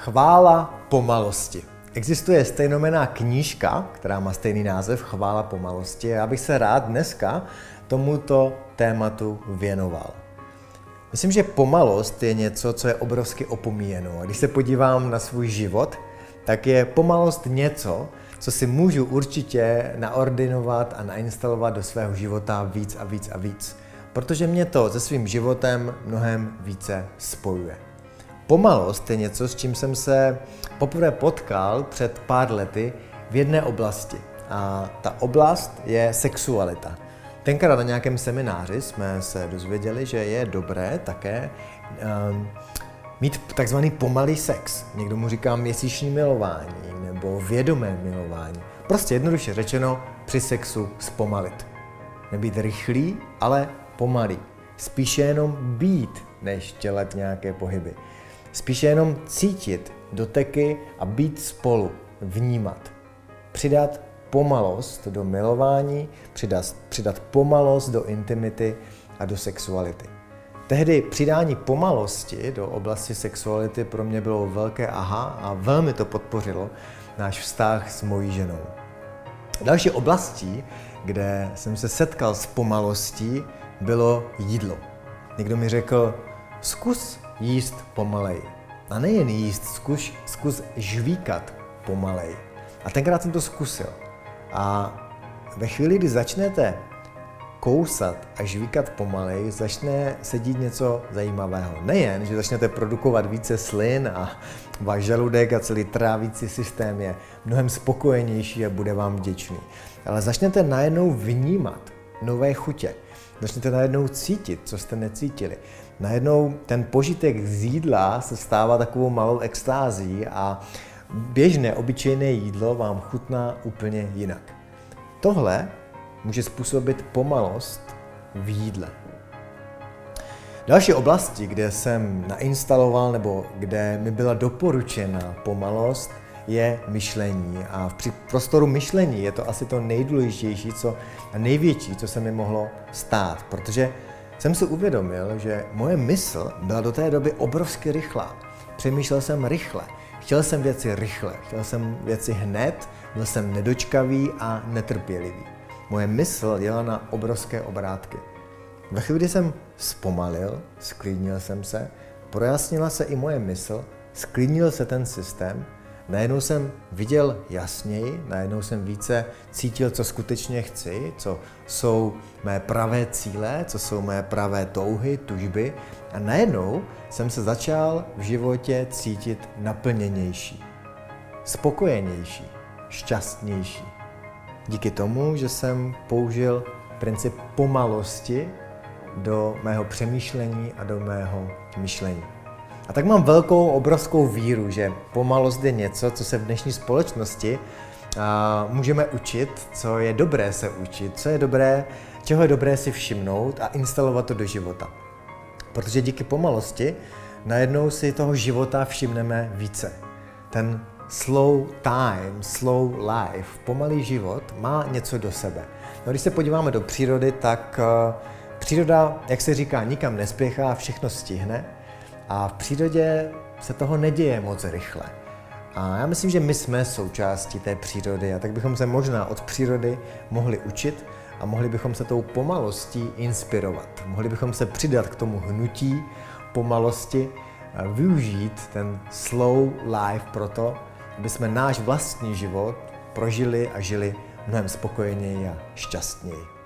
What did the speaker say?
Chvála pomalosti. Existuje stejnomená knížka, která má stejný název Chvála pomalosti. Já bych se rád dneska tomuto tématu věnoval. Myslím, že pomalost je něco, co je obrovsky opomíjeno. A když se podívám na svůj život, tak je pomalost něco, co si můžu určitě naordinovat a nainstalovat do svého života víc a víc a víc. Protože mě to se svým životem mnohem více spojuje. Pomalost je něco, s čím jsem se poprvé potkal před pár lety v jedné oblasti. A ta oblast je sexualita. Tenkrát na nějakém semináři jsme se dozvěděli, že je dobré také um, mít takzvaný pomalý sex. Někdo mu říká měsíční milování nebo vědomé milování. Prostě jednoduše řečeno, při sexu zpomalit. Nebýt rychlý, ale pomalý. Spíše jenom být, než dělat nějaké pohyby. Spíše jenom cítit doteky a být spolu, vnímat. Přidat pomalost do milování, přidat, přidat pomalost do intimity a do sexuality. Tehdy přidání pomalosti do oblasti sexuality pro mě bylo velké aha a velmi to podpořilo náš vztah s mojí ženou. Další oblastí, kde jsem se setkal s pomalostí, bylo jídlo. Někdo mi řekl, zkus jíst pomalej. A nejen jíst, zkus, zkus žvíkat pomalej. A tenkrát jsem to zkusil. A ve chvíli, kdy začnete kousat a žvíkat pomalej, začne se dít něco zajímavého. Nejen, že začnete produkovat více slin a váš žaludek a celý trávící systém je mnohem spokojenější a bude vám vděčný, ale začnete najednou vnímat nové chutě. Začnete najednou cítit, co jste necítili. Najednou ten požitek z jídla se stává takovou malou extází a běžné, obyčejné jídlo vám chutná úplně jinak. Tohle může způsobit pomalost v jídle. Další oblasti, kde jsem nainstaloval nebo kde mi byla doporučena pomalost, je myšlení. A v prostoru myšlení je to asi to nejdůležitější co, a největší, co se mi mohlo stát, protože jsem si uvědomil, že moje mysl byla do té doby obrovsky rychlá. Přemýšlel jsem rychle, chtěl jsem věci rychle, chtěl jsem věci hned, byl jsem nedočkavý a netrpělivý. Moje mysl jela na obrovské obrátky. Ve chvíli, kdy jsem zpomalil, sklidnil jsem se, projasnila se i moje mysl, sklidnil se ten systém, najednou jsem viděl jasněji, najednou jsem více cítil, co skutečně chci, co jsou mé pravé cíle, co jsou mé pravé touhy, tužby a najednou jsem se začal v životě cítit naplněnější, spokojenější, šťastnější. Díky tomu, že jsem použil princip pomalosti do mého přemýšlení a do mého myšlení. A tak mám velkou, obrovskou víru, že pomalost je něco, co se v dnešní společnosti a, můžeme učit, co je dobré se učit, co je dobré, čeho je dobré si všimnout a instalovat to do života. Protože díky pomalosti najednou si toho života všimneme více. Ten slow time, slow life, pomalý život má něco do sebe. No, když se podíváme do přírody, tak uh, příroda, jak se říká, nikam nespěchá, všechno stihne a v přírodě se toho neděje moc rychle. A já myslím, že my jsme součástí té přírody a tak bychom se možná od přírody mohli učit a mohli bychom se tou pomalostí inspirovat. Mohli bychom se přidat k tomu hnutí pomalosti, využít ten slow life proto, aby jsme náš vlastní život prožili a žili mnohem spokojeněji a šťastněji.